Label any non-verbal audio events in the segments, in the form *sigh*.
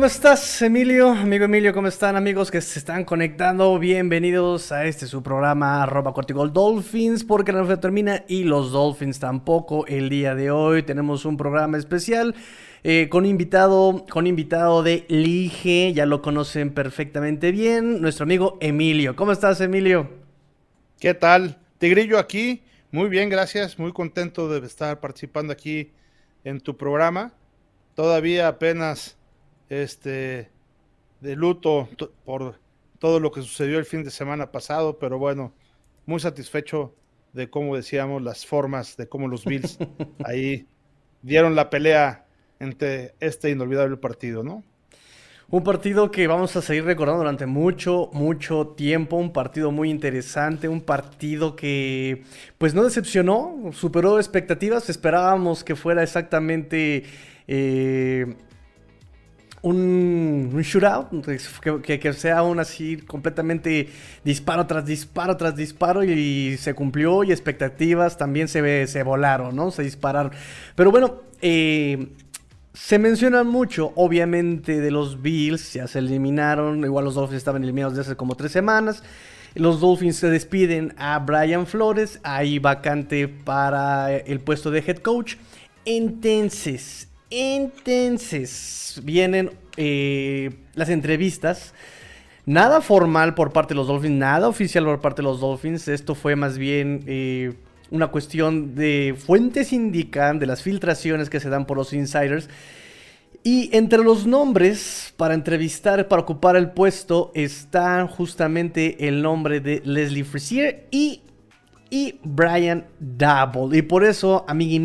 ¿cómo estás? Emilio, amigo Emilio, ¿cómo están amigos que se están conectando? Bienvenidos a este su programa arroba Cortigol Dolphins porque la noche termina y los Dolphins tampoco. El día de hoy tenemos un programa especial eh, con invitado, con invitado de Lige, ya lo conocen perfectamente bien, nuestro amigo Emilio. ¿Cómo estás Emilio? ¿Qué tal? Tigrillo aquí, muy bien, gracias, muy contento de estar participando aquí en tu programa. Todavía apenas este, de luto por todo lo que sucedió el fin de semana pasado, pero bueno, muy satisfecho de cómo decíamos las formas, de cómo los Bills *laughs* ahí dieron la pelea entre este inolvidable partido, ¿no? Un partido que vamos a seguir recordando durante mucho, mucho tiempo, un partido muy interesante, un partido que pues no decepcionó, superó expectativas, esperábamos que fuera exactamente eh, un, shootout, que, sea aún así completamente disparo tras disparo tras disparo y, se cumplió y expectativas también se, se volaron, ¿no? Se dispararon. Pero bueno, eh, se mencionan mucho, obviamente, de los Bills, ya se eliminaron, igual los Dolphins estaban eliminados desde hace como tres semanas. Los Dolphins se despiden a Brian Flores, ahí vacante para el puesto de head coach. Entonces, entonces, vienen eh, las entrevistas. Nada formal por parte de los Dolphins, nada oficial por parte de los Dolphins. Esto fue más bien eh, una cuestión de fuentes indican, de las filtraciones que se dan por los insiders. Y entre los nombres para entrevistar, para ocupar el puesto, está justamente el nombre de Leslie Frisier y, y Brian Double. Y por eso, amigo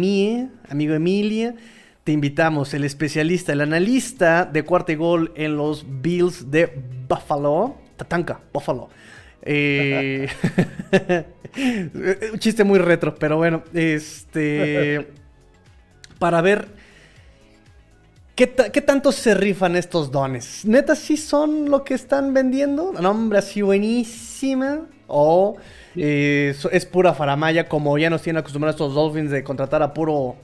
amigo Emilia, te invitamos, el especialista, el analista de cuarto y gol en los Bills de Buffalo, Tatanka, Buffalo. Eh, *laughs* un chiste muy retro, pero bueno, este. *laughs* Para ver ¿Qué, tanto se rifan estos dones? ¿Neta sí son lo que están vendiendo? ¿Nombre así buenísima? ¿O eh, es pura faramaya como ya nos tienen acostumbrados estos Dolphins de contratar a puro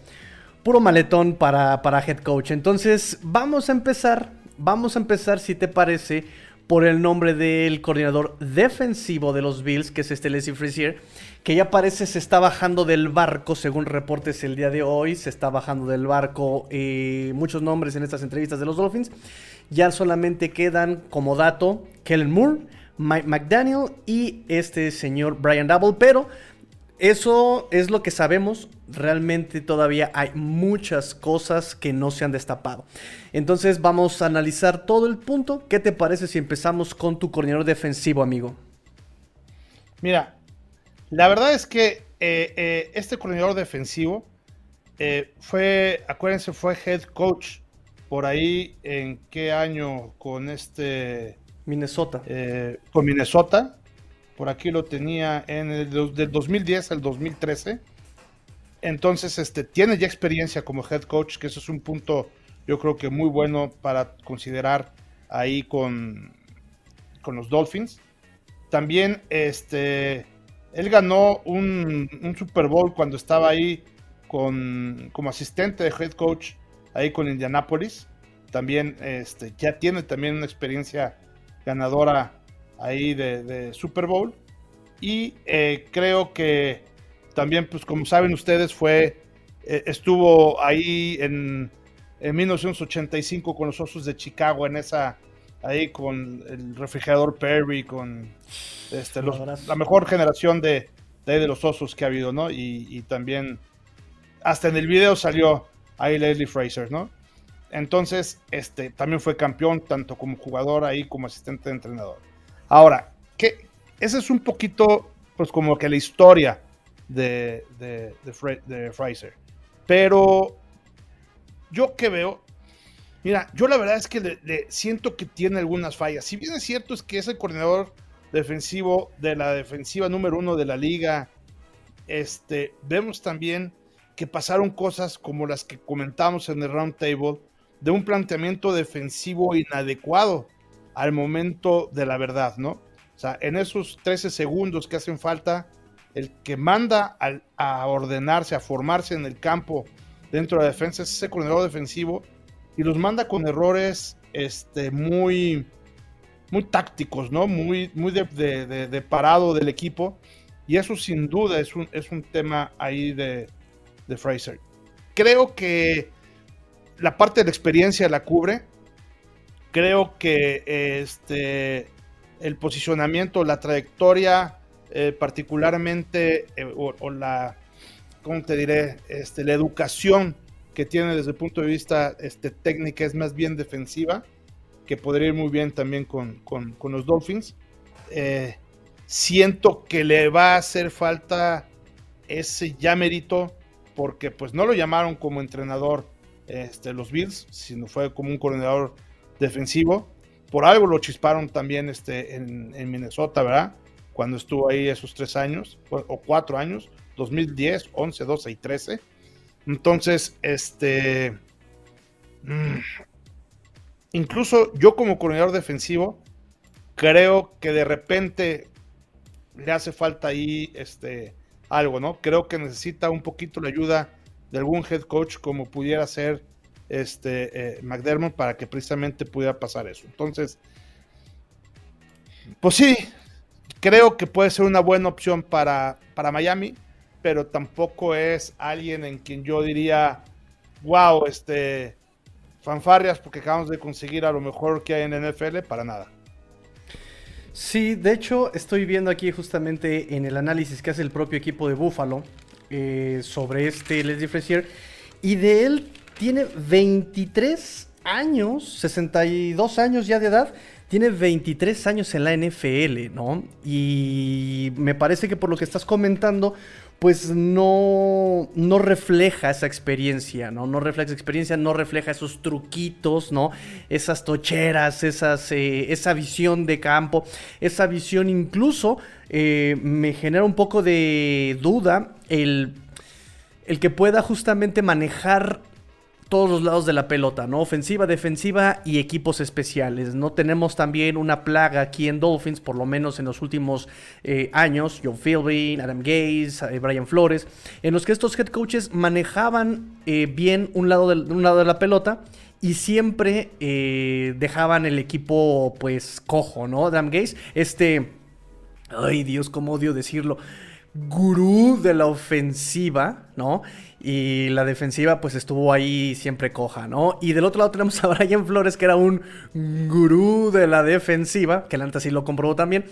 puro maletón para, para head coach. Entonces, vamos a empezar, vamos a empezar, si te parece, por el nombre del coordinador defensivo de los Bills, que es este Leslie Frazier, que ya parece se está bajando del barco, según reportes el día de hoy, se está bajando del barco eh, muchos nombres en estas entrevistas de los Dolphins. Ya solamente quedan como dato Kellen Moore, Mike McDaniel y este señor Brian Double, pero eso es lo que sabemos. Realmente todavía hay muchas cosas que no se han destapado. Entonces vamos a analizar todo el punto. ¿Qué te parece si empezamos con tu coordinador defensivo, amigo? Mira, la verdad es que eh, eh, este coordinador defensivo eh, fue, acuérdense, fue head coach por ahí en qué año con este... Minnesota. con Minnesota por aquí lo tenía en el del 2010 al 2013. Entonces, este, tiene ya experiencia como head coach, que eso es un punto yo creo que muy bueno para considerar ahí con, con los Dolphins. También este, él ganó un, Super Bowl cuando estaba ahí con, como asistente de head coach ahí con Indianapolis. También este, ya tiene también una experiencia ganadora ahí de, Super Bowl. Y eh, creo que también, pues como saben ustedes, fue eh, estuvo ahí en, en, 1985 con los Osos de Chicago, en esa, ahí con el refrigerador Perry, con este, la mejor generación de, de, los Osos que ha habido, ¿no? Y, y, también, hasta en el video salió ahí Leslie Fraser, ¿no? Entonces, este, también fue campeón, tanto como jugador ahí como asistente de entrenador. Ahora, que esa es un poquito, pues como que la historia de, de, de, Fraser. Pero yo que veo, mira, yo la verdad es que le, siento que tiene algunas fallas. Si bien es cierto es que es el coordinador defensivo de la defensiva número uno de la liga, este, vemos también que pasaron cosas como las que comentamos en el round table de un planteamiento defensivo inadecuado al momento de la verdad, ¿no? O sea, en esos 13 segundos que hacen falta, el que manda a, ordenarse, a formarse en el campo dentro de la defensa es ese coordinador defensivo y los manda con errores este, muy, muy tácticos, ¿no? Muy, muy de, parado del equipo. Y eso sin duda es un, es un tema ahí de, de Fraser. Creo que la parte de la experiencia la cubre. Creo que este, el posicionamiento, la trayectoria, eh, particularmente, eh, o, la, ¿cómo te diré? Este, la educación que tiene desde el punto de vista este, técnica es más bien defensiva, que podría ir muy bien también con, los Dolphins. Eh, siento que le va a hacer falta ese ya porque pues no lo llamaron como entrenador este, los Bills, sino fue como un coordinador defensivo. Por algo lo chisparon también este, en, Minnesota, ¿verdad? Cuando estuvo ahí esos tres años, o, cuatro años, 2010, 11, 12 y 13. Entonces, este... Mm, incluso yo como coordinador defensivo, creo que de repente le hace falta ahí este, algo, ¿no? Creo que necesita un poquito la ayuda de algún head coach como pudiera ser este, eh, McDermott para que precisamente pudiera pasar eso. Entonces, pues sí, creo que puede ser una buena opción para, para Miami, pero tampoco es alguien en quien yo diría, wow, este, fanfarrias porque acabamos de conseguir a lo mejor que hay en NFL, para nada. Sí, de hecho estoy viendo aquí justamente en el análisis que hace el propio equipo de Buffalo eh, sobre este Leslie Frazier y de él tiene 23 años, 62 años ya de edad, tiene 23 años en la NFL, ¿no? Y me parece que por lo que estás comentando, pues no, no refleja esa experiencia, ¿no? No refleja esa experiencia, no refleja esos truquitos, ¿no? Esas tocheras, esas, eh, esa visión de campo, esa visión incluso eh, me genera un poco de duda el, el que pueda justamente manejar todos los lados de la pelota, ¿no? Ofensiva, defensiva y equipos especiales. No tenemos también una plaga aquí en Dolphins, por lo menos en los últimos eh, años. John Philbin, Adam Gaze, eh, Brian Flores, en los que estos head coaches manejaban eh, bien un lado, de, un lado de la pelota y siempre dejaban el equipo pues cojo, ¿no? Adam Gaze, este... Ay Dios, cómo odio decirlo gurú de la ofensiva, ¿no? Y la defensiva pues estuvo ahí siempre coja, ¿no? Y del otro lado tenemos a Brian Flores que era un gurú de la defensiva, que el sí lo comprobó también,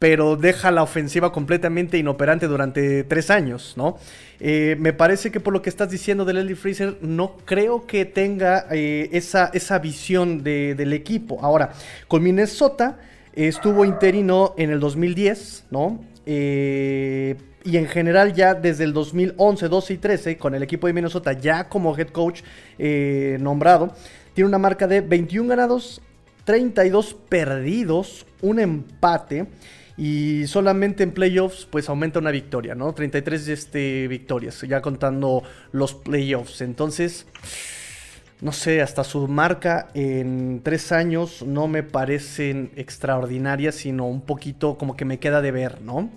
pero deja la ofensiva completamente inoperante durante tres años, ¿no? Eh, me parece que por lo que estás diciendo de Leslie Freezer, no creo que tenga eh, esa, esa visión del equipo. Ahora, con Minnesota estuvo interino en el 2010, ¿no? Eh, y en general ya desde el 2011, 12 y 13, con el equipo de Minnesota ya como head coach eh, nombrado, tiene una marca de 21 ganados, 32 perdidos, un empate y solamente en playoffs pues aumenta una victoria, ¿no? 33 este, victorias, ya contando los playoffs. Entonces, no sé, hasta su marca en tres años no me parecen extraordinarias, sino un poquito como que me queda de ver, ¿no?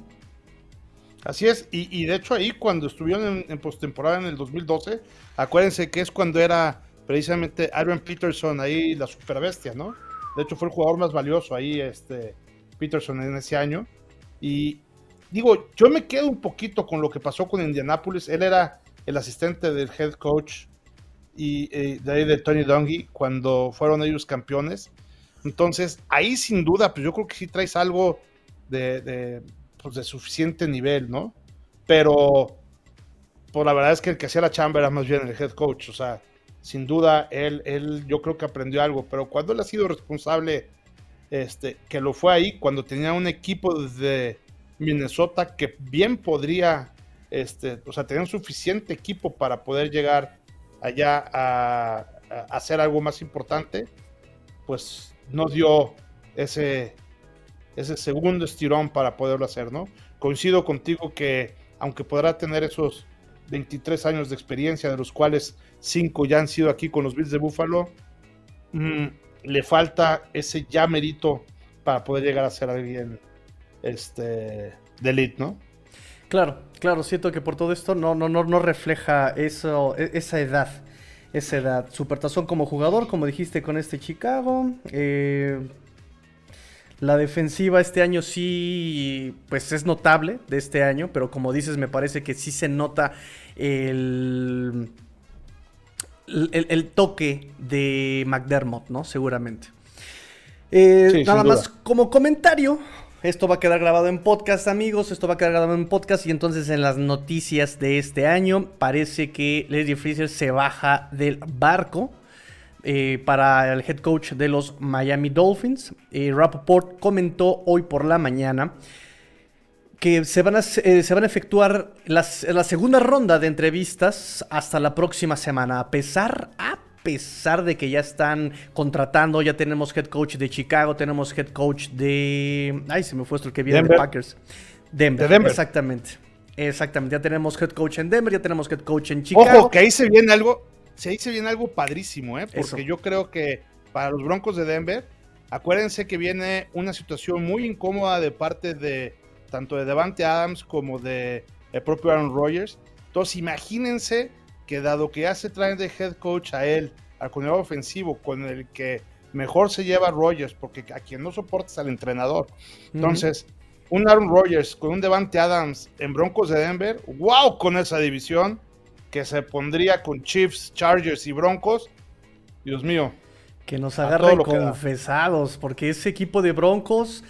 Así es, y, de hecho ahí cuando estuvieron en, postemporada en el 2012, acuérdense que es cuando era precisamente Aaron Peterson ahí la super bestia, ¿no? De hecho fue el jugador más valioso ahí, este Peterson en ese año. Y digo, yo me quedo un poquito con lo que pasó con Indianapolis. Él era el asistente del head coach y eh, de ahí de Tony Dungy cuando fueron ellos campeones. Entonces, ahí sin duda, pues yo creo que sí traes algo de, pues de suficiente nivel, ¿no? Pero, pues la verdad es que el que hacía la chamba era más bien el head coach, o sea, sin duda él, él yo creo que aprendió algo, pero cuando él ha sido responsable, este, que lo fue ahí, cuando tenía un equipo desde Minnesota que bien podría, este, o sea, un suficiente equipo para poder llegar allá a, hacer algo más importante, pues no dio ese, ese segundo estirón para poderlo hacer, ¿no? Coincido contigo que aunque podrá tener esos 23 años de experiencia, de los cuales 5 ya han sido aquí con los Bills de Buffalo, mm, le falta ese ya mérito para poder llegar a ser alguien este, de elite, ¿no? Claro, claro, siento que por todo esto no, no, no, no refleja eso, e, esa edad. esa edad. Supertazón como jugador, como dijiste con este Chicago. Eh, la defensiva este año sí, pues es notable de este año, pero como dices, me parece que sí se nota el, el, toque de McDermott, ¿no? Seguramente. Eh, nada más como comentario, esto va a quedar grabado en podcast, amigos. Esto va a quedar grabado en podcast. Y entonces en las noticias de este año parece que Leslie Freezer se baja del barco. Eh, para el head coach de los Miami Dolphins. Eh, Rappaport comentó hoy por la mañana que se van a, eh, efectuar la segunda ronda de entrevistas hasta la próxima semana, a pesar, a pesar de que ya están contratando, ya tenemos head coach de Chicago, tenemos head coach de... Ay, se me fue esto el que viene de Packers. Denver, Denver, exactamente. Exactamente, ya tenemos head coach en Denver, ya tenemos head coach en Chicago. Ojo, que ahí se viene algo, se se viene algo padrísimo, ¿eh? Porque yo creo que para los Broncos de Denver, acuérdense que viene una situación muy incómoda de parte de tanto de Devante Adams como de el propio Aaron Rodgers. Entonces, imagínense que dado que ya se traen de head coach a él, al coordinador ofensivo, con el que mejor se lleva Rodgers, porque a quien no soporta es al entrenador. Entonces, un Aaron Rodgers con un Devante Adams en Broncos de Denver, wow, con esa división que se pondría con Chiefs, Chargers y Broncos. Dios mío. Que nos agarren confesados, porque ese equipo de Broncos,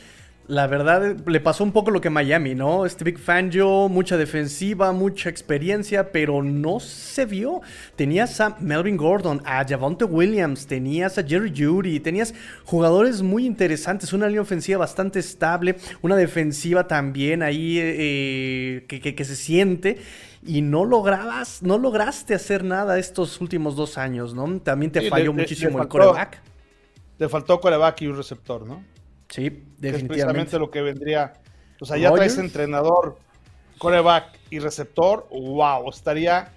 la verdad, le pasó un poco lo que Miami, ¿no? Este Big Fangio, mucha defensiva, mucha experiencia, pero no se vio. Tenías a Melvin Gordon, a Javonte Williams, tenías a Jerry Judy, tenías jugadores muy interesantes, una línea ofensiva bastante estable, una defensiva también ahí eh, que, que se siente y no lograbas, no lograste hacer nada estos últimos dos años, ¿no? También te falló muchísimo el coreback. Te faltó coreback y un receptor, ¿no? Sí, definitivamente. es precisamente lo que vendría. O sea, ya traes entrenador, coreback y receptor. ¡Wow! Estaría.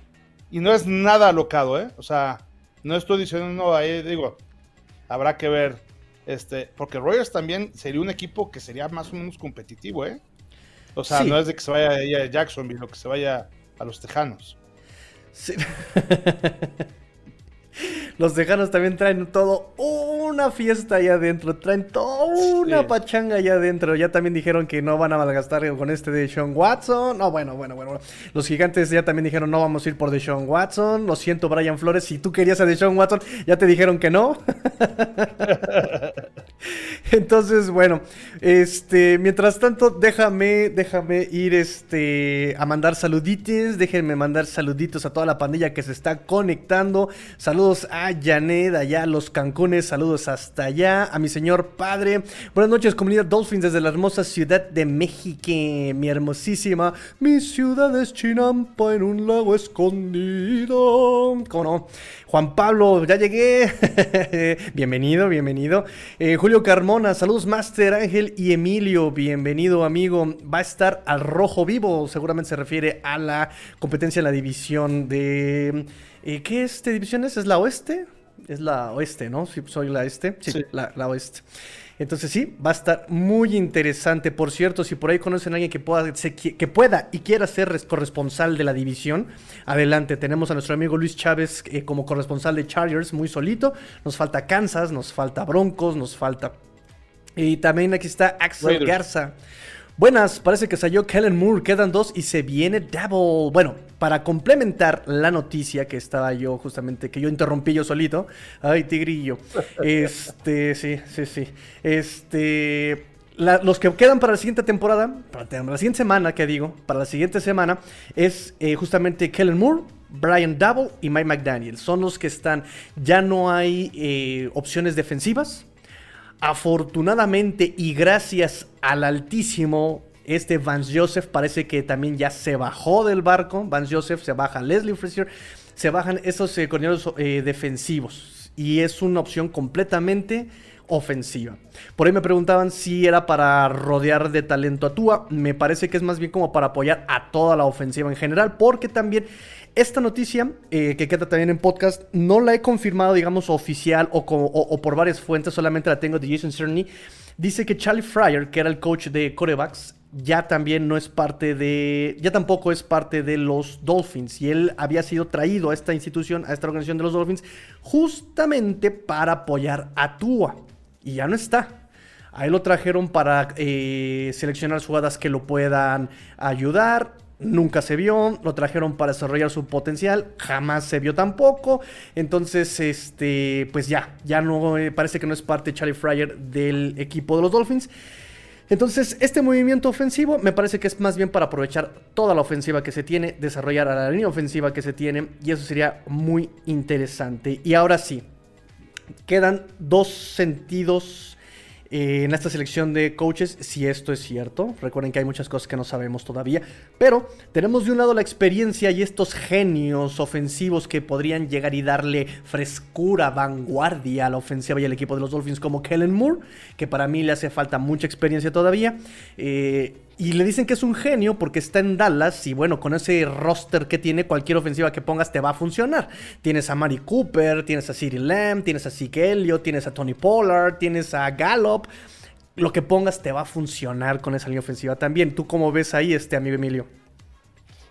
Y no es nada alocado, ¿eh? O sea, no estoy diciendo ahí, digo, habrá que ver. Este, porque Rogers también sería un equipo que sería más o menos competitivo, ¿eh? O sea, no es de que se vaya a Jacksonville, lo que se vaya a los tejanos. Sí. *laughs* Los tejanos también traen todo una fiesta allá adentro. Traen toda una pachanga allá adentro. Ya también dijeron que no van a malgastar con este de Sean Watson. No, bueno, bueno, bueno. Los gigantes ya también dijeron no vamos a ir por de Sean Watson. Lo siento, Brian Flores. Si tú querías a de Sean Watson, ya te dijeron que no. *laughs* Entonces, bueno, este, mientras tanto, déjame, déjame ir este, a mandar saluditos. Déjenme mandar saluditos a toda la pandilla que se está conectando. Saludos a Janet, allá a los Cancunes. Saludos hasta allá. A mi señor padre. Buenas noches, comunidad Dolphins, desde la hermosa ciudad de México. Mi hermosísima. Mi ciudad es Chinampa en un lago escondido. ¿Cómo no? Juan Pablo, ya llegué. *laughs* bienvenido, bienvenido. Eh, Julio Carmona, saludos Master Ángel y Emilio, bienvenido amigo. Va a estar al rojo vivo, seguramente se refiere a la competencia en la división de... Eh, ¿Qué este división es? ¿Es la oeste? Es la oeste, ¿no? Sí, soy la este. Sí, La, la oeste. Entonces sí, va a estar muy interesante. Por cierto, si por ahí conocen a alguien que pueda, que pueda y quiera ser corresponsal de la división, adelante. Tenemos a nuestro amigo Luis Chávez eh, como corresponsal de Chargers, muy solito. Nos falta Kansas, nos falta Broncos, nos falta... Y también aquí está Axel Garza. Buenas, parece que salió Kellen Moore, quedan dos y se viene Double. Bueno, para complementar la noticia que estaba yo justamente, que yo interrumpí yo solito. Ay, tigrillo. *laughs* Este, sí, sí, sí. Este, los que quedan para la siguiente temporada, para la siguiente semana, que digo, para la siguiente semana, es eh, justamente Kellen Moore, Brian Double y Mike McDaniel. Son los que están, ya no hay eh, opciones defensivas Afortunadamente y gracias al altísimo, este Vance Joseph parece que también ya se bajó del barco. Vance Joseph se baja Leslie Frazier, se bajan esos eh, eh, defensivos. Y es una opción completamente ofensiva. Por ahí me preguntaban si era para rodear de talento a Tua. Me parece que es más bien como para apoyar a toda la ofensiva en general, porque también esta noticia, eh, que queda también en podcast, no la he confirmado, digamos, oficial o, por varias fuentes, solamente la tengo de Jason Cerny. Dice que Charlie Fryer, que era el coach de corebacks, ya también no es parte de, ya tampoco es parte de los Dolphins y él había sido traído a esta institución, a esta organización de los Dolphins, justamente para apoyar a Tua y ya no está. Ahí lo trajeron para eh, seleccionar jugadas que lo puedan ayudar. Nunca se vio, lo trajeron para desarrollar su potencial, jamás se vio tampoco. Entonces, este, pues ya, ya no eh, parece que no es parte Charlie Fryer del equipo de los Dolphins. Entonces, este movimiento ofensivo me parece que es más bien para aprovechar toda la ofensiva que se tiene, desarrollar a la línea ofensiva que se tiene, y eso sería muy interesante. Y ahora sí, quedan dos sentidos eh, en esta selección de coaches, si esto es cierto. Recuerden que hay muchas cosas que no sabemos todavía. Pero tenemos de un lado la experiencia y estos genios ofensivos que podrían llegar y darle frescura, vanguardia a la ofensiva y al equipo de los Dolphins, como Kellen Moore, que para mí le hace falta mucha experiencia todavía. Eh, y le dicen que es un genio porque está en Dallas y bueno, con ese roster que tiene, cualquier ofensiva que pongas te va a funcionar. Tienes a Mari Cooper, tienes a City Lamb, tienes a Zeke tienes a Tony Pollard, tienes a Gallup. Lo que pongas te va a funcionar con esa línea ofensiva también. ¿Tú cómo ves ahí, este amigo Emilio?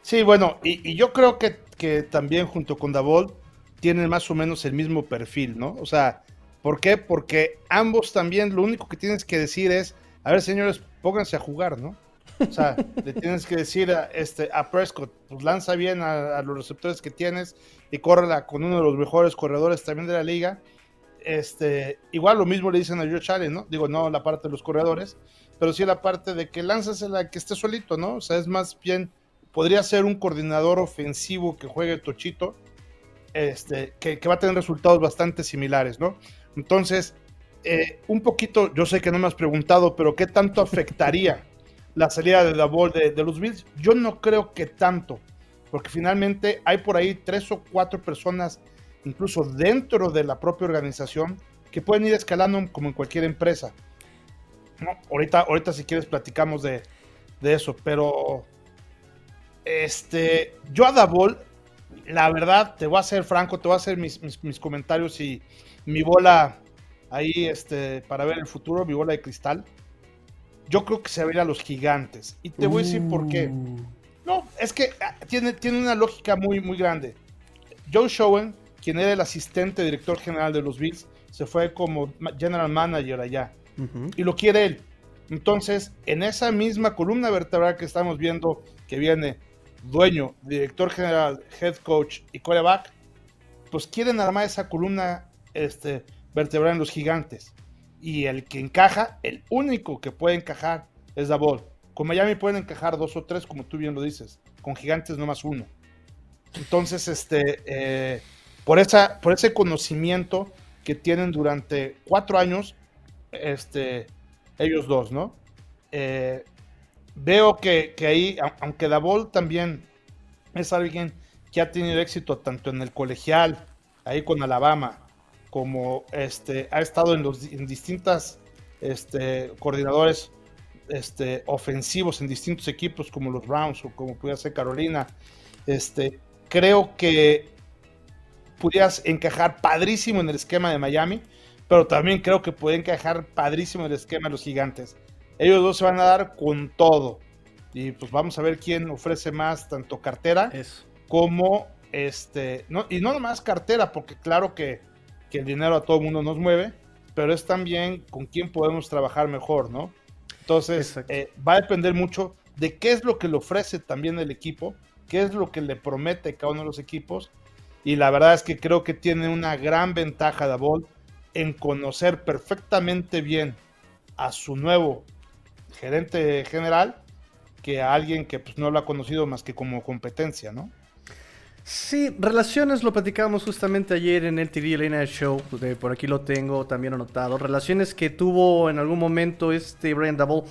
Sí, bueno, y, yo creo que, que, también junto con Davol tienen más o menos el mismo perfil, ¿no? O sea, ¿por qué? Porque ambos también lo único que tienes que decir es, a ver señores, pónganse a jugar, ¿no? O sea, le tienes que decir a, este, a Prescott, pues lanza bien a, los receptores que tienes y córrela con uno de los mejores corredores también de la liga. Este, igual lo mismo le dicen a Josh Allen, ¿no? Digo, no la parte de los corredores, pero sí la parte de que lánzasela que esté solito, ¿no? O sea, es más bien, podría ser un coordinador ofensivo que juegue Tochito, este, que, va a tener resultados bastante similares, ¿no? Entonces, eh, un poquito, yo sé que no me has preguntado, pero ¿qué tanto afectaría la salida de Davol de, de los Bills? Yo no creo que tanto, porque finalmente hay por ahí tres o cuatro personas, incluso dentro de la propia organización, que pueden ir escalando como en cualquier empresa. ahorita, ahorita si quieres platicamos de, eso, pero este, yo a Davol, la verdad, te voy a ser franco, te voy a hacer mis, mis, comentarios y mi bola ahí este, para ver el futuro, mi bola de cristal. Yo creo que se va a ir a los gigantes. Y te voy a decir por qué. Uh. No, es que ah, tiene, tiene una lógica muy, muy grande. Joe Showen, quien era el asistente director general de los Bills, se fue como general manager allá. Y lo quiere él. Entonces, en esa misma columna vertebral que estamos viendo, que viene dueño, director general, head coach y quarterback, pues quieren armar esa columna este, vertebral en los gigantes y el que encaja, el único que puede encajar es Davol. Con Miami pueden encajar dos o tres, como tú bien lo dices. Con Gigantes no más uno. Entonces, este, eh, por, esa, por ese conocimiento que tienen durante cuatro años, este, ellos dos, ¿no? Eh, veo que, que, ahí, aunque Davol también es alguien que ha tenido éxito tanto en el colegial, ahí con Alabama, como este, ha estado en, los, en distintas este, coordinadores este, ofensivos en distintos equipos como los Browns o como pudiera ser Carolina, este, creo que pudieras encajar padrísimo en el esquema de Miami, pero también creo que puede encajar padrísimo en el esquema de los gigantes. Ellos dos se van a dar con todo. Y pues vamos a ver quién ofrece más, tanto cartera como este. No, y no nomás cartera, porque claro que que el dinero a todo el mundo nos mueve, pero es también con quién podemos trabajar mejor, ¿no? Entonces, eh, va a depender mucho de qué es lo que le ofrece también el equipo, qué es lo que le promete cada uno de los equipos. Y la verdad es que creo que tiene una gran ventaja Davol en conocer perfectamente bien a su nuevo gerente general que a alguien que pues, no lo ha conocido más que como competencia, ¿no? Sí, relaciones lo platicábamos justamente ayer en el TV Elena Show, por aquí lo tengo también anotado. Relaciones que tuvo en algún momento este Brian Double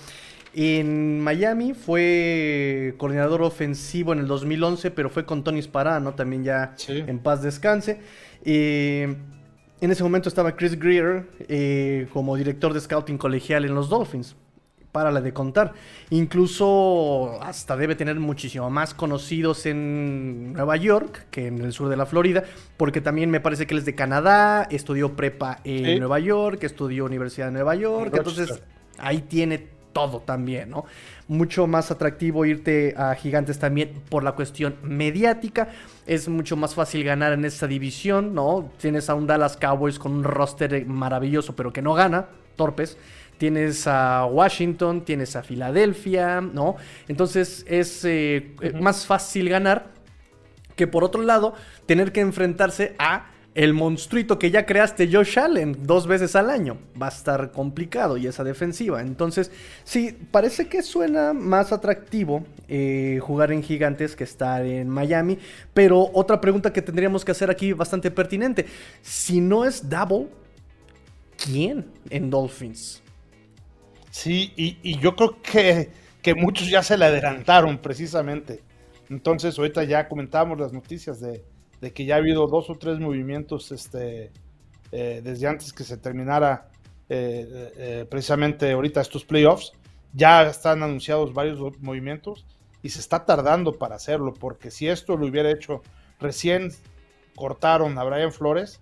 en Miami, fue coordinador ofensivo en el 2011, pero fue con Tony Sparano, también ya en paz descanse. Eh, en ese momento estaba Chris Greer eh, como director de scouting colegial en los Dolphins para la de contar. Incluso hasta debe tener muchísimo más conocidos en Nueva York que en el sur de la Florida, porque también me parece que él es de Canadá, estudió prepa en Nueva York, estudió Universidad de Nueva York, entonces ahí tiene todo también, ¿no? Mucho más atractivo irte a Gigantes también por la cuestión mediática. Es mucho más fácil ganar en esta división, ¿no? Tienes a un Dallas Cowboys con un roster maravilloso, pero que no gana, torpes tienes a Washington, tienes a Filadelfia, ¿no? Entonces es eh, más fácil ganar que por otro lado tener que enfrentarse a el monstruito que ya creaste Josh Allen dos veces al año. Va a estar complicado y esa defensiva. Entonces, sí, parece que suena más atractivo eh, jugar en Gigantes que estar en Miami. Pero otra pregunta que tendríamos que hacer aquí bastante pertinente. Si no es Double, ¿quién en Dolphins? Sí, y, yo creo que, que, muchos ya se le adelantaron precisamente. Entonces, ahorita ya comentábamos las noticias de, que ya ha habido dos o tres movimientos este, eh, desde antes que se terminara eh, eh, precisamente ahorita estos playoffs. Ya están anunciados varios movimientos y se está tardando para hacerlo, porque si esto lo hubiera hecho recién cortaron a Brian Flores,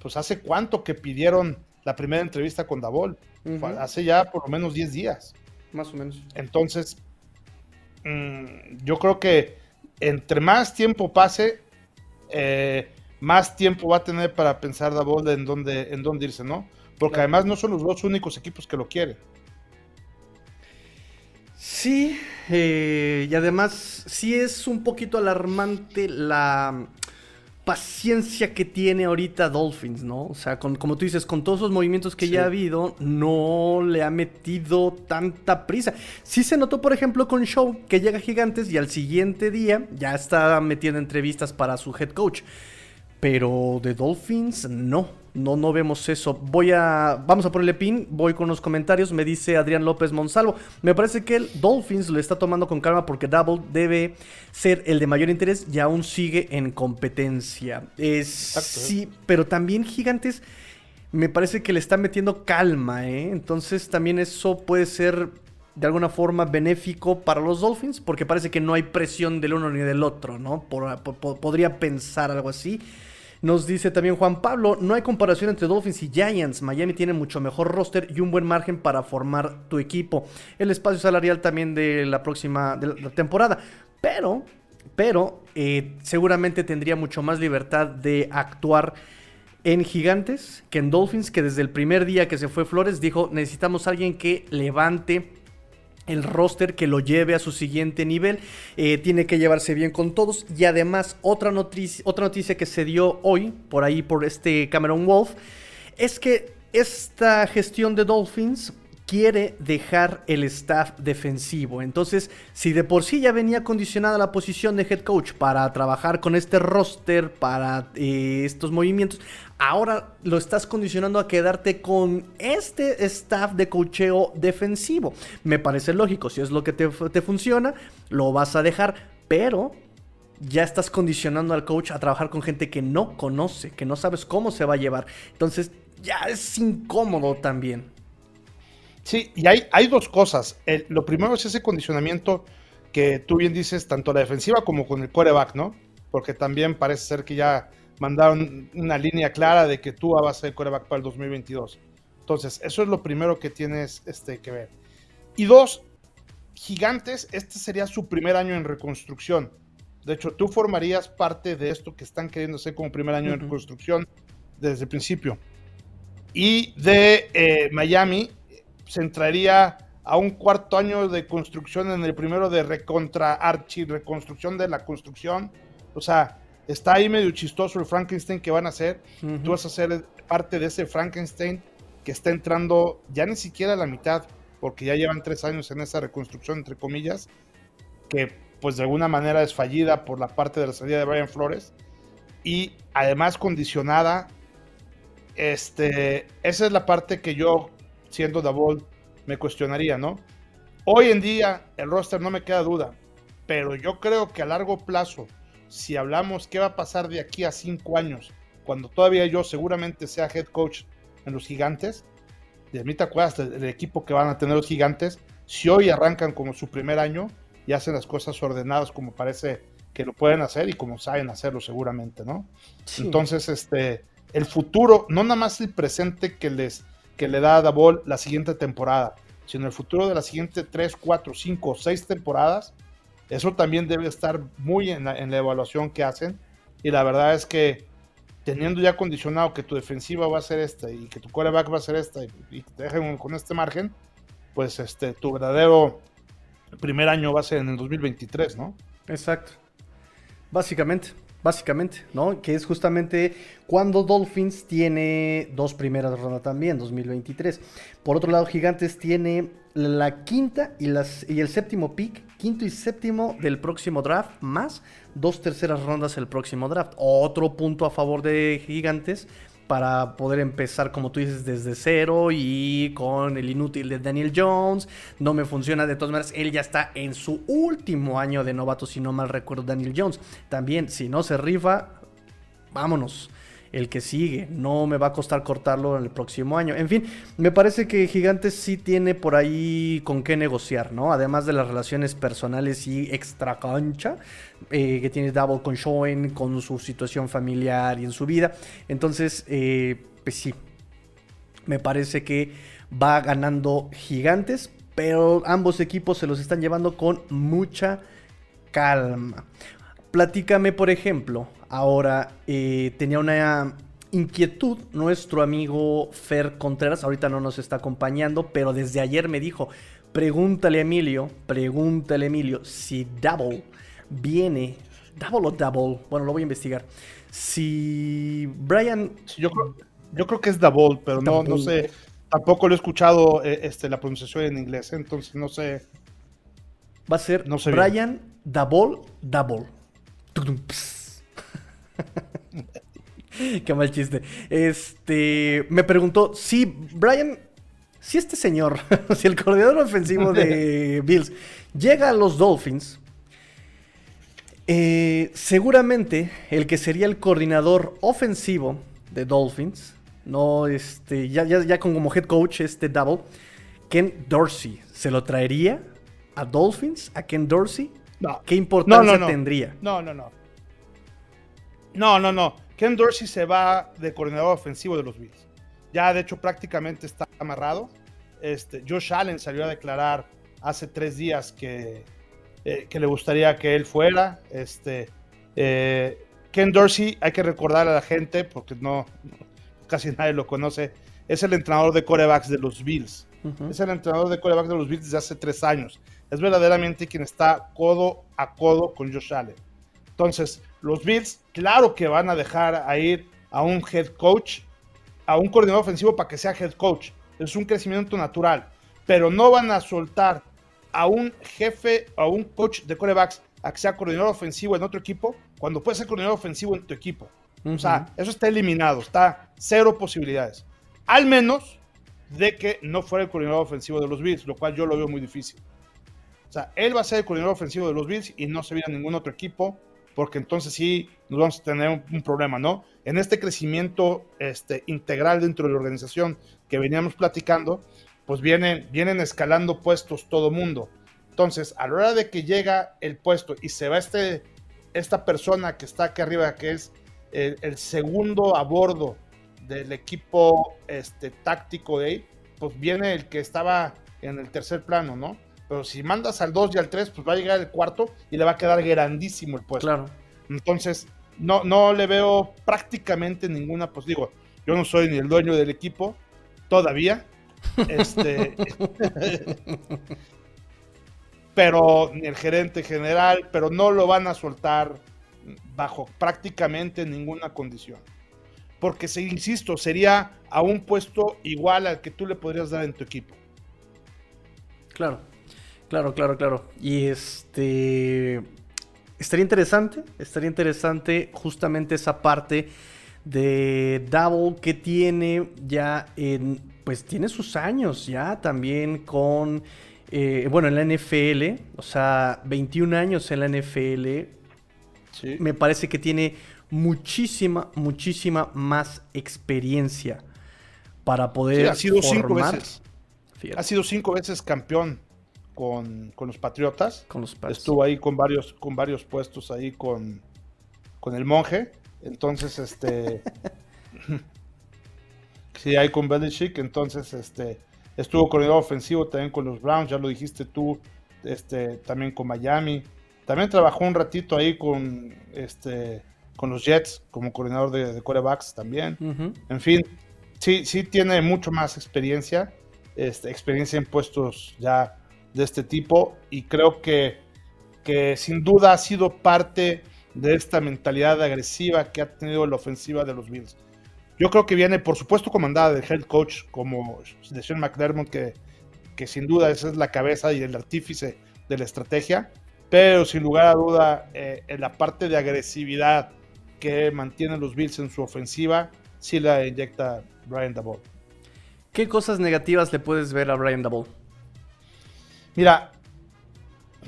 pues hace cuánto que pidieron la primera entrevista con Davol hace ya por lo menos 10 días. Más o menos. Entonces, mm, yo creo que entre más tiempo pase, eh, más tiempo va a tener para pensar Davol en dónde, en dónde irse, ¿no? Porque además no son los dos únicos equipos que lo quieren. Sí, eh, y además sí es un poquito alarmante la paciencia que tiene ahorita Dolphins, ¿no? O sea, con, como tú dices, con todos los movimientos que ya ha habido, no le ha metido tanta prisa. Sí se notó, por ejemplo, con Show, que llega a Gigantes y al siguiente día ya está metiendo entrevistas para su head coach. Pero de Dolphins, no. No, no vemos eso. Voy a. Vamos a ponerle pin. Voy con los comentarios. Me dice Adrián López Monsalvo. Me parece que el Dolphins lo está tomando con calma porque Double debe ser el de mayor interés y aún sigue en competencia. Es, sí, pero también Gigantes. Me parece que le está metiendo calma, ¿eh? Entonces también eso puede ser de alguna forma benéfico para los Dolphins, porque parece que no hay presión del uno ni del otro, ¿no? podría pensar algo así. Nos dice también Juan Pablo, no hay comparación entre Dolphins y Giants. Miami tiene mucho mejor roster y un buen margen para formar tu equipo. El espacio salarial también de la próxima temporada. Pero, pero, eh, seguramente tendría mucho más libertad de actuar en Gigantes que en Dolphins, que desde el primer día que se fue Flores dijo, necesitamos alguien que levante el roster que lo lleve a su siguiente nivel. Eh, tiene que llevarse bien con todos. Y además, otra noticia, otra noticia que se dio hoy, por ahí, por este Cameron Wolf, es que esta gestión de Dolphins quiere dejar el staff defensivo. Entonces, si de por sí ya venía condicionada la posición de head coach para trabajar con este roster, para eh, estos movimientos, ahora lo estás condicionando a quedarte con este staff de cocheo defensivo. Me parece lógico, si es lo que te, funciona, lo vas a dejar, pero ya estás condicionando al coach a trabajar con gente que no conoce, que no sabes cómo se va a llevar. Entonces, ya es incómodo también. Sí, y hay, hay dos cosas. lo primero es ese condicionamiento que tú bien dices, tanto la defensiva como con el quarterback, ¿no? Porque también parece ser que ya mandaron una línea clara de que tú vas a ser quarterback para el 2022. Entonces, eso es lo primero que tienes este, que ver. Y dos, Gigantes, este sería su primer año en reconstrucción. De hecho, tú formarías parte de esto que están queriendo hacer como primer año en reconstrucción desde el principio. Y de eh, Miami, se entraría a un cuarto año de construcción en el primero de recontra archi, reconstrucción de la construcción. O sea, está ahí medio chistoso el Frankenstein que van a hacer. Tú vas a ser parte de ese Frankenstein que está entrando ya ni siquiera a la mitad, porque ya llevan tres años en esa reconstrucción, entre comillas, que pues de alguna manera es fallida por la parte de la salida de Brian Flores y además condicionada. Este, esa es la parte que yo siendo Davol, me cuestionaría, ¿no? Hoy en día el roster no me queda duda, pero yo creo que a largo plazo, si hablamos qué va a pasar de aquí a cinco años, cuando todavía yo seguramente sea head coach en los gigantes, de mí te acuerdas del equipo que van a tener los gigantes, si hoy arrancan como su primer año y hacen las cosas ordenadas como parece que lo pueden hacer y como saben hacerlo seguramente, ¿no? Entonces, este, el futuro, no nada más el presente que les que le da a Dabol la siguiente temporada, sino el futuro de las siguientes 3, 4, 5, 6 temporadas. Eso también debe estar muy en la, evaluación que hacen. Y la verdad es que teniendo ya condicionado que tu defensiva va a ser esta y que tu quarterback va a ser esta y, te dejen con este margen, pues este, tu verdadero primer año va a ser en el 2023, ¿no? Exacto. Básicamente, básicamente, ¿no? Que es justamente cuando Dolphins tiene dos primeras rondas también, 2023. Por otro lado, Gigantes tiene la quinta y, las, y el séptimo pick, quinto y séptimo del próximo draft, más dos terceras rondas el próximo draft. Otro punto a favor de Gigantes para poder empezar, como tú dices, desde cero y con el inútil de Daniel Jones. No me funciona de todas maneras. Él ya está en su último año de novato, si no mal recuerdo, Daniel Jones. También, si no se rifa, vámonos el que sigue. No me va a costar cortarlo en el próximo año. En fin, me parece que Gigantes sí tiene por ahí con qué negociar, ¿no? Además de las relaciones personales y extra cancha eh, que tiene Double con Sean, con su situación familiar y en su vida. Entonces, eh, pues sí, me parece que va ganando Gigantes, pero ambos equipos se los están llevando con mucha calma. Platícame, por ejemplo, ahora eh, tenía una inquietud nuestro amigo Fer Contreras, ahorita no nos está acompañando, pero desde ayer me dijo, pregúntale a Emilio, pregúntale a Emilio si Double viene, Double o Double, bueno, lo voy a investigar. Si Brian... Yo creo, yo creo que es Double, pero no, no sé, tampoco lo he escuchado eh, este, la pronunciación en inglés, entonces no sé. Va a ser no sé Brian Double Double. *laughs* Qué mal chiste. Este, me preguntó si Brian, si este señor, *laughs* si el coordinador ofensivo de *laughs* Bills llega a los Dolphins, eh, seguramente el que sería el coordinador ofensivo de Dolphins, no este, ya, ya, ya como head coach, este double, Ken Dorsey, ¿se lo traería a Dolphins, a Ken Dorsey? No. ¿Qué importancia no, no, tendría? No, no, no. No, no, no. Ken Dorsey se va de coordinador ofensivo de los Bills. Ya, de hecho, prácticamente está amarrado. Este, Josh Allen salió a declarar hace tres días que, eh, que le gustaría que él fuera. Este, eh, Ken Dorsey, hay que recordar a la gente, porque no casi nadie lo conoce, es el entrenador de corebacks de los Bills. Es el entrenador de corebacks de los Bills desde hace tres años. Es verdaderamente quien está codo a codo con Josh Allen. Entonces, los Bills, claro que van a dejar a ir a un head coach, a un coordinador ofensivo para que sea head coach. Es un crecimiento natural. Pero no van a soltar a un jefe, a un coach de corebacks a que sea coordinador ofensivo en otro equipo, cuando puede ser coordinador ofensivo en tu equipo. O sea, eso está eliminado, está cero posibilidades. Al menos de que no fuera el coordinador ofensivo de los Bills, lo cual yo lo veo muy difícil. O sea, él va a ser el coordinador ofensivo de los Bills y no se viene a ningún otro equipo porque entonces sí nos vamos a tener un, problema, ¿no? En este crecimiento este, integral dentro de la organización que veníamos platicando, pues vienen, vienen escalando puestos todo mundo. Entonces, a la hora de que llega el puesto y se va este, esta persona que está aquí arriba, que es el, segundo a bordo del equipo este, táctico de ahí, pues viene el que estaba en el tercer plano, ¿no? Pero si mandas al 2 y al 3, pues va a llegar el cuarto y le va a quedar grandísimo el puesto. Claro. Entonces, no, no le veo prácticamente ninguna, pues digo, yo no soy ni el dueño del equipo todavía. *laughs* Este, pero ni el gerente general, pero no lo van a soltar bajo prácticamente ninguna condición. Porque, si, insisto, sería a un puesto igual al que tú le podrías dar en tu equipo. Claro. Claro, claro, claro. Y este. Estaría interesante, estaría interesante justamente esa parte de Double que tiene ya en. Pues tiene sus años ya también con. Eh, bueno, en la NFL, o sea, 21 años en la NFL. Sí. Me parece que tiene muchísima, muchísima más experiencia para poder. ha sido cinco veces. Ha sido cinco veces campeón con, los Patriotas. Con los Estuvo ahí con varios, con varios puestos ahí con, con el monje. Entonces, este. *laughs* sí, ahí con Belichick. Entonces, este. Estuvo coordinador ofensivo también con los Browns, ya lo dijiste tú, este, también con Miami. También trabajó un ratito ahí con, este, con los Jets como coordinador de, de quarterbacks también. En fin, sí, sí tiene mucho más experiencia, este, experiencia en puestos ya de este tipo y creo que, que sin duda ha sido parte de esta mentalidad agresiva que ha tenido la ofensiva de los Bills. Yo creo que viene, por supuesto, comandada del head coach como de McDermott, que, que sin duda esa es la cabeza y el artífice de la estrategia, pero sin lugar a duda, eh, en la parte de agresividad que mantienen los Bills en su ofensiva, sí la inyecta Brian Dabble. ¿Qué cosas negativas le puedes ver a Brian Dabble? Mira,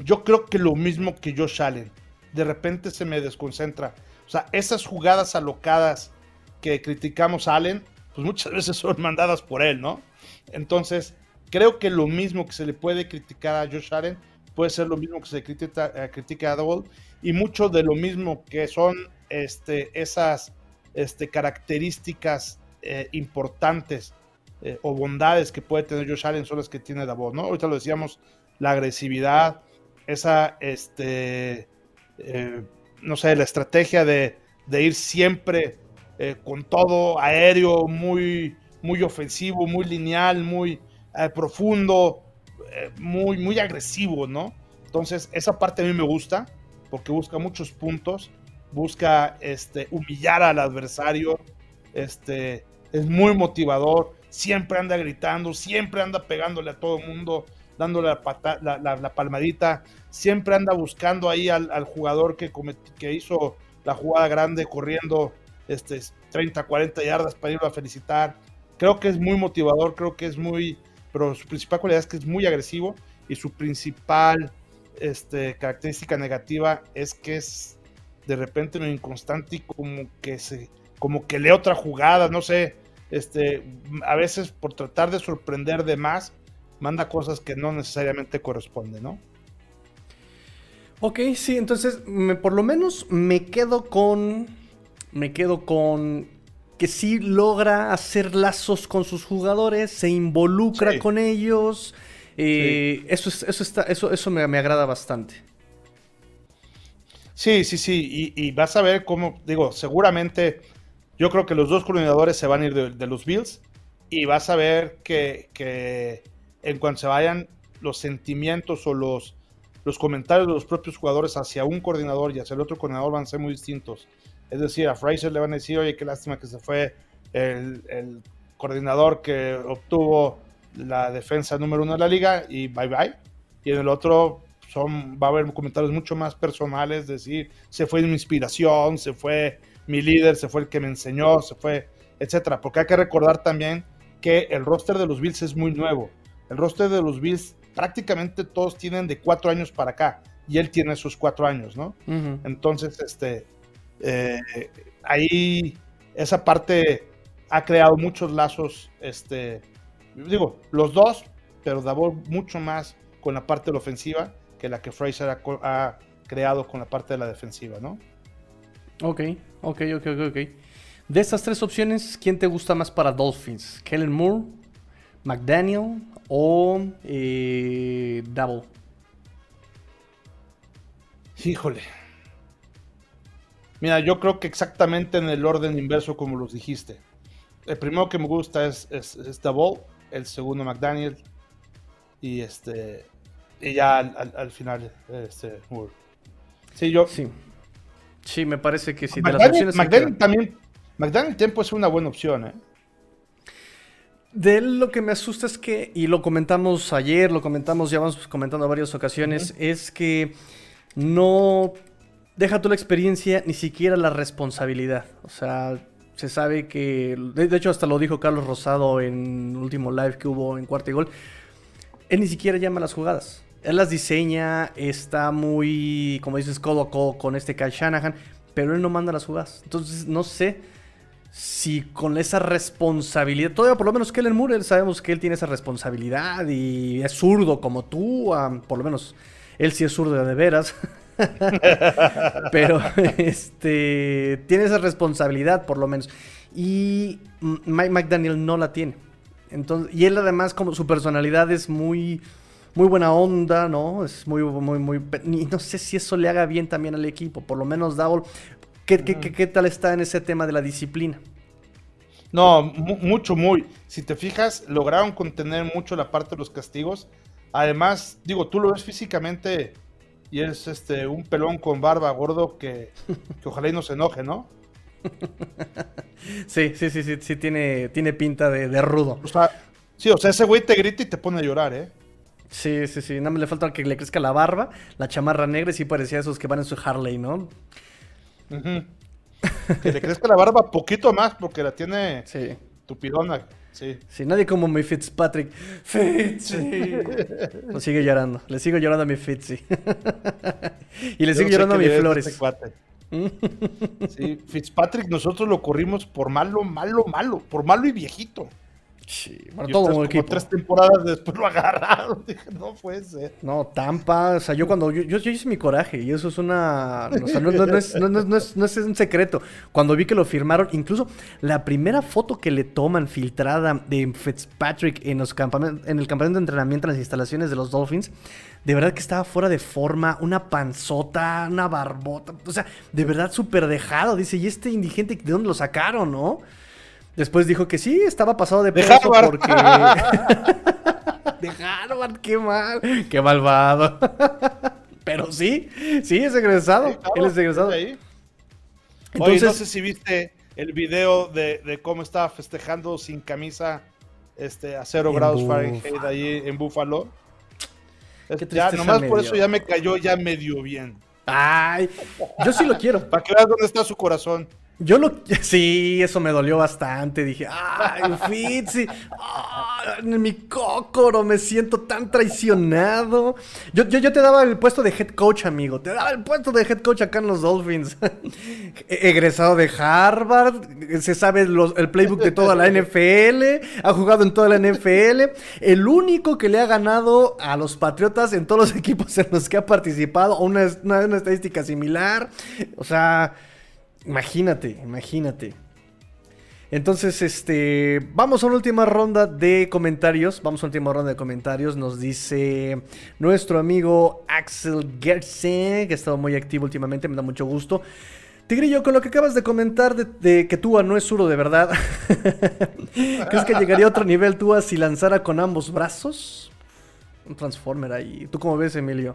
yo creo que lo mismo que Josh Allen. De repente se me desconcentra. O sea, esas jugadas alocadas que criticamos a Allen, pues muchas *laughs* veces son mandadas por él, ¿no? Entonces, creo que lo mismo que se le puede criticar a Josh Allen puede ser lo mismo que se critica, eh, critica a Double y mucho de lo mismo que son este, esas este, características eh, importantes eh, o bondades que puede tener Josh Allen son las que tiene Davos, ¿no? Ahorita lo decíamos, la agresividad, esa, este, no sé, la estrategia de, ir siempre eh, con todo aéreo, muy, muy ofensivo, muy lineal, muy eh, profundo, eh, muy, muy agresivo, ¿no? Entonces, esa parte a mí me gusta, porque busca muchos puntos, busca este, humillar al adversario, este, es muy motivador, siempre anda gritando, siempre anda pegándole a todo el mundo, dándole la, la, palmadita, siempre anda buscando ahí al, jugador que, que hizo la jugada grande, corriendo este, 30, 40 yardas para irlo a felicitar. Creo que es muy motivador, creo que es muy, pero su principal cualidad es que es muy agresivo y su principal este, característica negativa es que es de repente inconstante y como que se, como que lee otra jugada, no sé, este, a veces por tratar de sorprender de más, manda cosas que no necesariamente corresponden, ¿no? Ok, sí, entonces por lo menos me quedo con me quedo con que sí logra hacer lazos con sus jugadores, se involucra con ellos. Eh, eso, eso, está, eso, eso me, agrada bastante. Sí, sí, sí. Y, vas a ver cómo, digo, seguramente yo creo que los dos coordinadores se van a ir de, los Bills y vas a ver que, que, en cuanto se vayan los sentimientos o los, los comentarios de los propios jugadores hacia un coordinador y hacia el otro coordinador van a ser muy distintos. Es decir, a Fraser le van a decir, oye, qué lástima que se fue el, coordinador que obtuvo la defensa número uno de la liga y bye bye. Y en el otro son, va a haber comentarios mucho más personales, decir, se fue mi inspiración, se fue mi líder, se fue el que me enseñó, se fue, etcétera. Porque hay que recordar también que el roster de los Bills es muy nuevo. El roster de los Bills prácticamente todos tienen de cuatro años para acá y él tiene sus cuatro años, ¿no? Entonces, este, eh, ahí esa parte ha creado muchos lazos, este, digo, los dos, pero Davor mucho más con la parte de la ofensiva que la que Fraser ha, creado con la parte de la defensiva, ¿no? Ok, ok, ok, ok, De estas tres opciones, ¿quién te gusta más para Dolphins? ¿Kellen Moore, McDaniel o eh, Double? Híjole, Mira, yo creo que exactamente en el orden inverso como los dijiste. El primero que me gusta es, es, el segundo McDaniel y este y ya al, final este Sí, yo sí. Sí, me parece que sí. McDaniel, McDaniel también McDaniel Tempo es una buena opción, ¿eh? De él lo que me asusta es que, y lo comentamos ayer, lo comentamos, ya vamos comentando varias ocasiones, es que no deja tú la experiencia, ni siquiera la responsabilidad. O sea, se sabe que, de, hecho hasta lo dijo Carlos Rosado en el último live que hubo en Cuarto y Gol, él ni siquiera llama las jugadas. Él las diseña, está muy, como dices, codo a codo con este Kyle Shanahan, pero él no manda las jugadas. Entonces, no sé si con esa responsabilidad, todavía por lo menos Kellen Moore, sabemos que él tiene esa responsabilidad y es zurdo como tú, por lo menos él sí es zurdo de veras. *laughs* Pero *laughs* este tiene esa responsabilidad, por lo menos. Y Mike McDaniel no la tiene. Entonces, y él además, como su personalidad es muy, muy buena onda, ¿no? Es muy, muy, muy... Y no sé si eso le haga bien también al equipo, por lo menos Dowell. ¿Qué, qué, qué, qué tal está en ese tema de la disciplina? No, mucho, muy. Si te fijas, lograron contener mucho la parte de los castigos. Además, digo, tú lo ves físicamente y es este un pelón con barba gordo que, ojalá y no se enoje, ¿no? *laughs* Sí, sí, sí, sí, sí, tiene, tiene pinta de, rudo. O sea, sí, o sea, ese güey te grita y te pone a llorar, ¿eh? Sí, sí, sí. Nada más le falta que le crezca la barba, la chamarra negra y sí parecía esos que van en su Harley, ¿no? Que le crezca la barba poquito más porque la tiene sí. tupidona. Sí. sí, nadie como mi Fitzpatrick. Fitzy. Lo sigue llorando. Le sigo llorando a mi Fitzy. *laughs* y le sigo llorando a mi Flores. sí, Fitzpatrick nosotros lo corrimos por malo, malo, malo. Por malo y viejito. Sí, bueno, todo como equipo. tres temporadas después lo agarraron. *laughs* Dije, no puede ser. No, Tampa, o sea, yo cuando. Yo, yo, hice mi coraje y eso es una. O sea, no, no, es, no, es, no, es, un secreto. Cuando vi que lo firmaron, incluso la primera foto que le toman filtrada de Fitzpatrick en, los en el campamento de entrenamiento en las instalaciones de los Dolphins, de verdad que estaba fuera de forma, una panzota, una barbota. O sea, de verdad súper dejado. Dice, ¿y este indigente de dónde lo sacaron, no? Después dijo que sí, estaba pasado de peso porque. *laughs* de Harvard, qué mal, qué malvado. *laughs* Pero sí, sí es egresado. Él es egresado. Ahí. Entonces, no sé si viste el video de, cómo estaba festejando sin camisa este, a cero grados Fahrenheit ahí en Búfalo. Ya, nomás por eso ya me cayó ya medio bien. Ay, yo sí lo quiero. Para que veas dónde está su corazón. Yo lo. *laughs* Sí, eso me dolió bastante. Dije, ¡ay, *laughs* Fitzy! En mi cócoro me siento tan traicionado. Yo, yo, te daba el puesto de head coach, amigo. Te daba el puesto de head coach acá en los Dolphins. E-, *laughs* egresado de Harvard. Se sabe el playbook de toda la NFL. Ha jugado en toda la NFL. El único que le ha ganado a los Patriotas en todos los equipos en los que ha participado. una, una estadística similar. O sea. Imagínate, imagínate. Entonces, este, vamos a una última ronda de comentarios. Vamos a una última ronda de comentarios. Nos dice nuestro amigo Axel Gersen, que ha estado muy activo últimamente, me da mucho gusto. Tigrillo, con lo que acabas de comentar de, que Tua no es zurdo de verdad, *laughs* ¿crees que llegaría a otro nivel Tua si lanzara con ambos brazos? Un Transformer ahí. ¿Tú cómo ves, Emilio?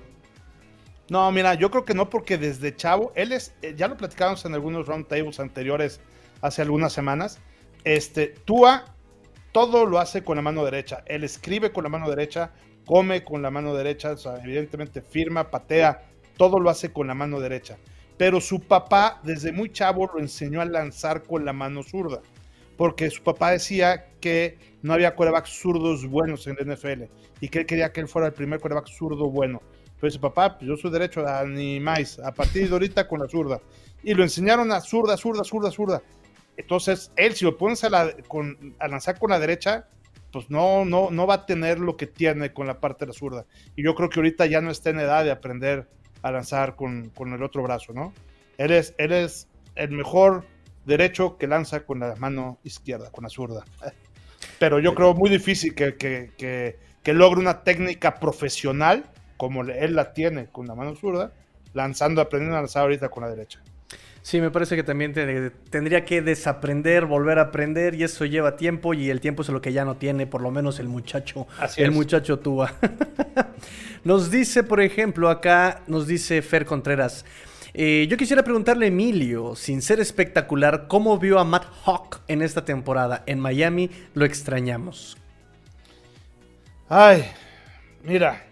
No, mira, yo creo que no, porque desde chavo, él es, eh, ya lo platicamos en algunos roundtables anteriores hace algunas semanas. Este, Tua todo lo hace con la mano derecha. Él escribe con la mano derecha, come con la mano derecha, o sea, evidentemente firma, patea, todo lo hace con la mano derecha. Pero su papá, desde muy chavo, lo enseñó a lanzar con la mano zurda. Porque su papá decía que no había quarterbacks zurdos buenos en la NFL y que él quería que él fuera el primer quarterback zurdo bueno. Pero dice, papá, pues yo soy derecho a ni más, a partir de ahorita con la zurda. Y lo enseñaron a zurda, zurda, zurda, zurda. Entonces, él, si lo pones a, la, con, a lanzar con la derecha, pues no, no, no va a tener lo que tiene con la parte de la zurda. Y yo creo que ahorita ya no está en edad de aprender a lanzar con, con el otro brazo, ¿no? Él es, él es el mejor derecho que lanza con la mano izquierda, con la zurda. Pero yo creo muy difícil que, que, que, que logre una técnica profesional como él la tiene con la mano zurda, lanzando, aprendiendo a lanzar ahorita con la derecha. Sí, me parece que también tendría que desaprender, volver a aprender y eso lleva tiempo y el tiempo es lo que ya no tiene, por lo menos el muchacho, el muchacho Tua. *laughs* nos dice, por ejemplo, acá nos dice Fer Contreras, eh, yo quisiera preguntarle a Emilio, sin ser espectacular, ¿cómo vio a Matt Hawk en esta temporada? En Miami lo extrañamos. Ay, mira,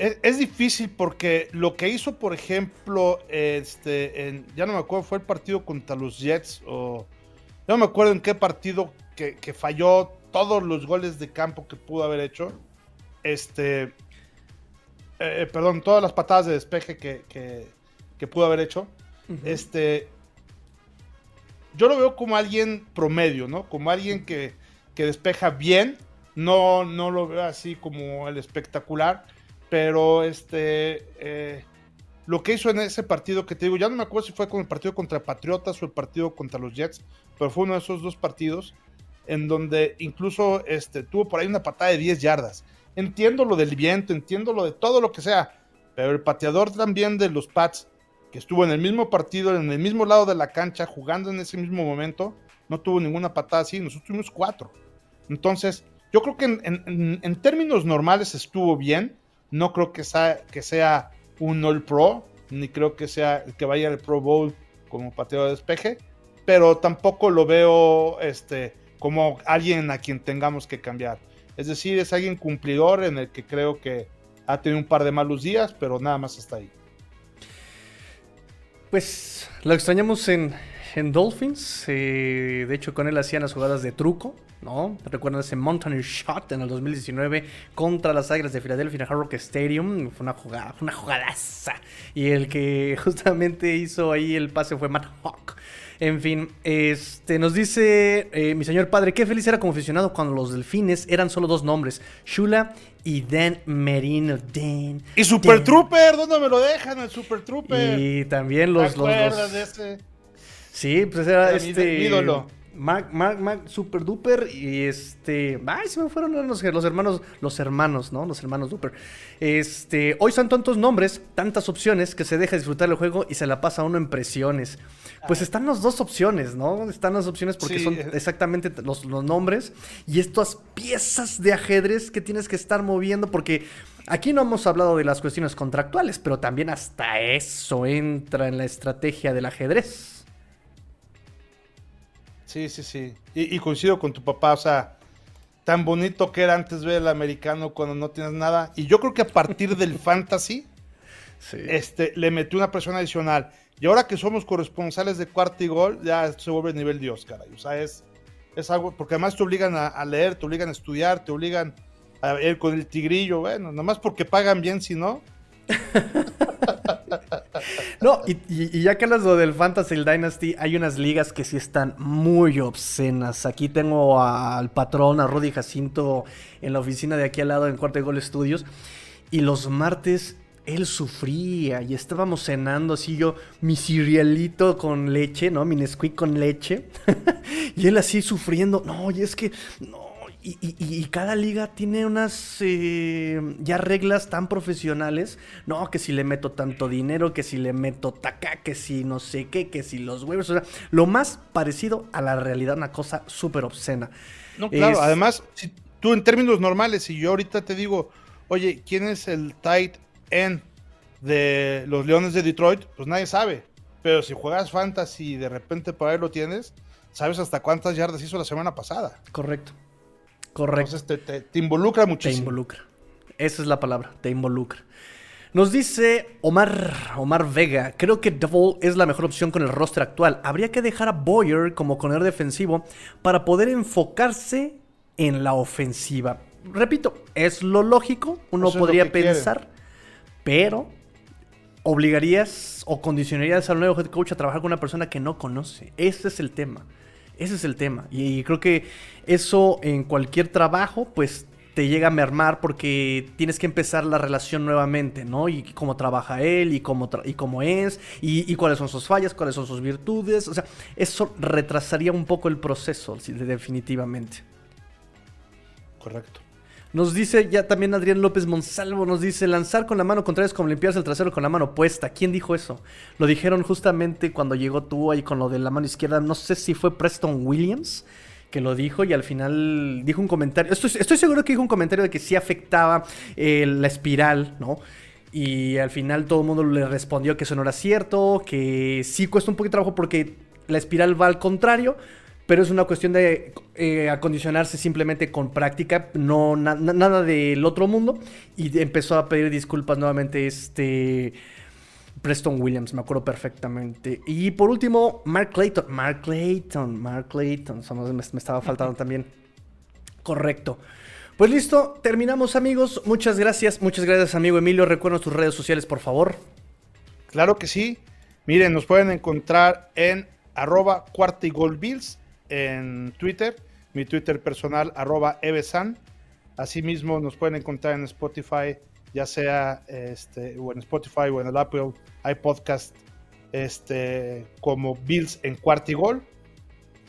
es, difícil porque lo que hizo, por ejemplo, este, ya no me acuerdo, fue el partido contra los Jets o no me acuerdo en qué partido que, falló todos los goles de campo que pudo haber hecho. Este, eh, eh, perdón, todas las patadas de despeje que, pudo haber hecho. Este, yo lo veo como alguien promedio, ¿no? Como alguien que, que despeja bien. No, no lo veo así como el espectacular pero este, eh, lo que hizo en ese partido que te digo, ya no me acuerdo si fue con el partido contra Patriotas o el partido contra los Jets, pero fue uno de esos dos partidos. en donde incluso este, tuvo por ahí una patada de 10 yardas. Entiendo lo del viento, entiendo lo de todo lo que sea, pero el pateador también de los Pats, que estuvo en el mismo partido, en el mismo lado de la cancha, jugando en ese mismo momento, no tuvo ninguna patada así, nosotros tuvimos cuatro. Entonces, yo creo que en, términos normales estuvo bien, no creo que sea, que sea un All Pro, ni creo que sea que vaya al Pro Bowl como pateador de despeje, pero tampoco lo veo este, como alguien a quien tengamos que cambiar. Es decir, es alguien cumplidor en el que creo que ha tenido un par de malos días, pero nada más está ahí. Pues lo extrañamos en, en Dolphins. Eh, de hecho, con él hacían las jugadas de truco, ¿no? Recuerdan ese Mountain Shot en el 2019 contra las Águilas de Filadelfia en el Hard Rock Stadium. Fue una jugada, fue una jugadaza. Y el que *laughs* justamente hizo ahí el pase fue Matt Hawk. En fin, este nos dice eh, mi señor padre, qué feliz era como aficionado cuando los delfines eran solo dos nombres, Shula y Dan Merino. Dan, y Super Trooper, ¿dónde me lo dejan? El Super Trooper. Y también los... ¿Te de ese? Sí, pues era, este... ídolo. Mac, Mac, Mac, Super Duper y este. Ay, se me fueron los, los, hermanos, los hermanos, ¿no? Los hermanos Duper. Este. Hoy son tantos nombres, tantas opciones que se deja disfrutar el juego y se la pasa uno en presiones. Pues están las dos opciones, ¿no? Están las opciones porque son exactamente los, nombres y estas piezas de ajedrez que tienes que estar moviendo porque aquí no hemos hablado de las cuestiones contractuales, pero también hasta eso entra en la estrategia del ajedrez. Sí, sí, sí. Y, coincido con tu papá, o sea, tan bonito que era antes ver el americano cuando no tienes nada. Y yo creo que a partir del *laughs* fantasy, este, le metió una presión adicional. Y ahora que somos corresponsales de cuarto y gol, ya se vuelve el nivel Dios, caray. O sea, es, es algo, porque además te obligan a, leer, te obligan a estudiar, te obligan a ir con el tigrillo, bueno, nomás porque pagan bien, si no. *laughs* *laughs* no, y, ya que hablas del Fantasy Dynasty, hay unas ligas que sí están muy obscenas. Aquí tengo al patrón, a Rudy Jacinto, en la oficina de aquí al lado en Cuarto y Gol Studios. Y los martes él sufría y estábamos cenando así yo, mi cerealito con leche, ¿no? Mi Nesquik con leche. *laughs* y él así sufriendo, no, y es que, no, y, cada liga tiene unas eh, ya reglas tan profesionales, no, que si le meto tanto dinero, que si le meto taca, que si no sé qué, que si los huevos, o sea, lo más parecido a la realidad, una cosa súper obscena. No, claro, además, si tú en términos normales, si yo ahorita te digo, oye, ¿quién es el tight en de los Leones de Detroit, pues nadie sabe. Pero si juegas fantasy y de repente por ahí lo tienes, sabes hasta cuántas yardas hizo la semana pasada. Correcto. Correcto. Entonces te, involucra muchísimo. Te involucra. Esa es la palabra, te involucra. Nos dice Omar, Omar Vega, creo que Double es la mejor opción con el roster actual. Habría que dejar a Boyer como corredor defensivo para poder enfocarse en la ofensiva. Repito, es lo lógico, uno podría pensar. Pero obligarías o condicionarías al nuevo head coach a trabajar con una persona que no conoce. Ese es el tema. Ese es el tema. Y creo que eso en cualquier trabajo, pues te llega a mermar porque tienes que empezar la relación nuevamente, ¿no? Y cómo trabaja él, y cómo, y cómo es, y, cuáles son sus fallas, cuáles son sus virtudes. O sea, eso retrasaría un poco el proceso, definitivamente. Correcto. Nos dice ya también Adrián López Monsalvo, nos dice lanzar con la mano contraria es como limpiarse el trasero con la mano opuesta. ¿Quién dijo eso? Lo dijeron justamente cuando llegó tú ahí con lo de la mano izquierda. No sé si fue Preston Williams que lo dijo y al final dijo un comentario. Estoy, estoy seguro que dijo un comentario de que sí afectaba eh, la espiral, ¿no? Y al final todo el mundo le respondió que eso no era cierto, que sí cuesta un poquito de trabajo porque la espiral va al contrario, pero es una cuestión de eh, acondicionarse simplemente con práctica, no nada del otro mundo. Y empezó a pedir disculpas nuevamente este Preston Williams, me acuerdo perfectamente. Y por último, Mark Clayton. Mark Clayton, Mark Clayton, me, me estaba faltando también. Correcto. Pues listo, terminamos amigos. Muchas gracias, muchas gracias amigo Emilio. Recuerda tus redes sociales, por favor. Claro que sí. Miren, nos pueden encontrar en arroba cuarta y gol bills en Twitter, mi Twitter personal, arroba evesan. Asimismo, nos pueden encontrar en Spotify, ya sea este, en Spotify o en el Apple iPodcast, este, como Bills en Cuartigol.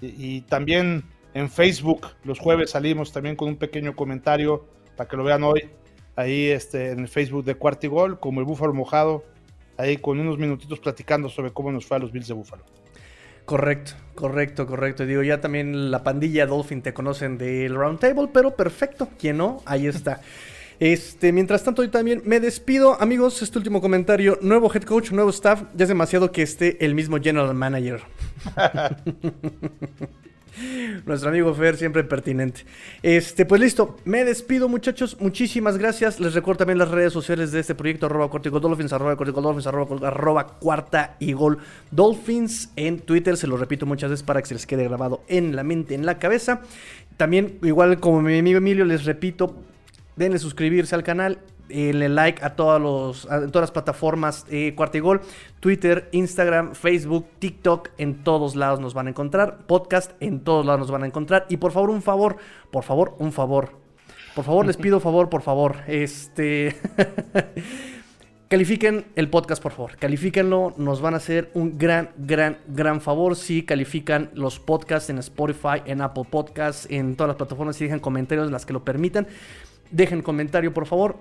Y, y también En Facebook, los jueves salimos también con un pequeño comentario para que lo vean hoy. Ahí este, en el Facebook de Cuartigol, como el Búfalo Mojado, ahí con unos minutitos platicando sobre cómo nos fue a los Bills de Búfalo. Correcto, correcto, correcto. Digo, ya también la pandilla Dolphin te conocen del Round Table, pero perfecto. ¿Quién no? Ahí está. *laughs* Este, mientras tanto, yo también me despido, amigos. Este último comentario: nuevo head coach, nuevo staff. Ya es demasiado que esté el mismo general manager. *laughs* *laughs* Nuestro amigo Fer siempre pertinente. Este, pues listo, me despido muchachos, muchísimas gracias. Les recuerdo también las redes sociales de este proyecto, arroba cortico dolphins, arroba dolphins, arroba, cuarta y gol dolphins en Twitter. Se lo repito muchas veces para que se les quede grabado en la mente, en la cabeza. También, igual como mi amigo Emilio, les repito, denle suscribirse al canal denle like a, todos los, todas las plataformas eh, Cuartigol, Twitter, Instagram, Facebook, TikTok, en todos lados nos van a encontrar, podcast, en todos lados nos van a encontrar. Y por favor, un favor, por favor, un favor. Por favor, les pido favor, por favor. Este. *laughs* Califiquen el podcast, por favor. Califíquenlo. Nos van a hacer un gran, gran, gran favor si califican los podcasts en Spotify, en Apple Podcasts, en todas las plataformas. Si dejan comentarios, las que lo permitan. Dejen comentario, por favor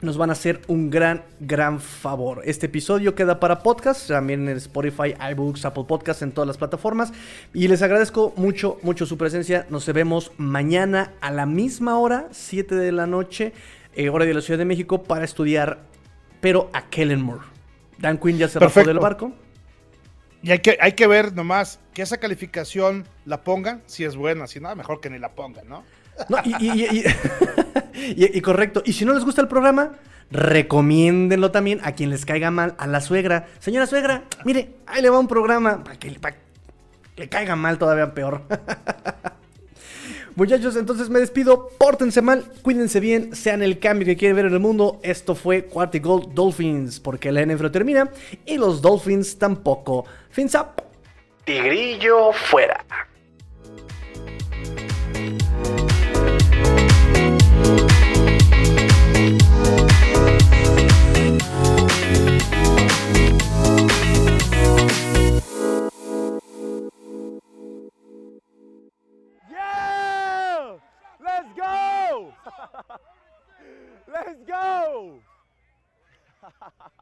nos van a hacer un gran, gran favor. Este episodio queda para podcast, también en Spotify, iBooks, Apple Podcasts, en todas las plataformas. Y les agradezco mucho, mucho su presencia. Nos vemos mañana a la misma hora, 7 de la noche, eh, hora de la Ciudad de México, para estudiar, pero a Kellenmore. Dan Quinn ya se bajó del barco. Y hay que, hay que ver nomás que esa calificación la pongan, si es buena, si no, mejor que ni la pongan, ¿no? No, *laughs* y, correcto. Y si no les gusta el programa, recomiéndenlo también a quien les caiga mal, a la suegra. Señora suegra, mire, ahí le va un programa para que, le caiga mal todavía peor. *laughs* Muchachos, entonces me despido. Pórtense mal, cuídense bien, sean el cambio que quieren ver en el mundo. Esto fue Quarty Gold Dolphins, porque la NFL termina y los Dolphins tampoco. Fins up. Tigrillo fuera. Let's go! *laughs*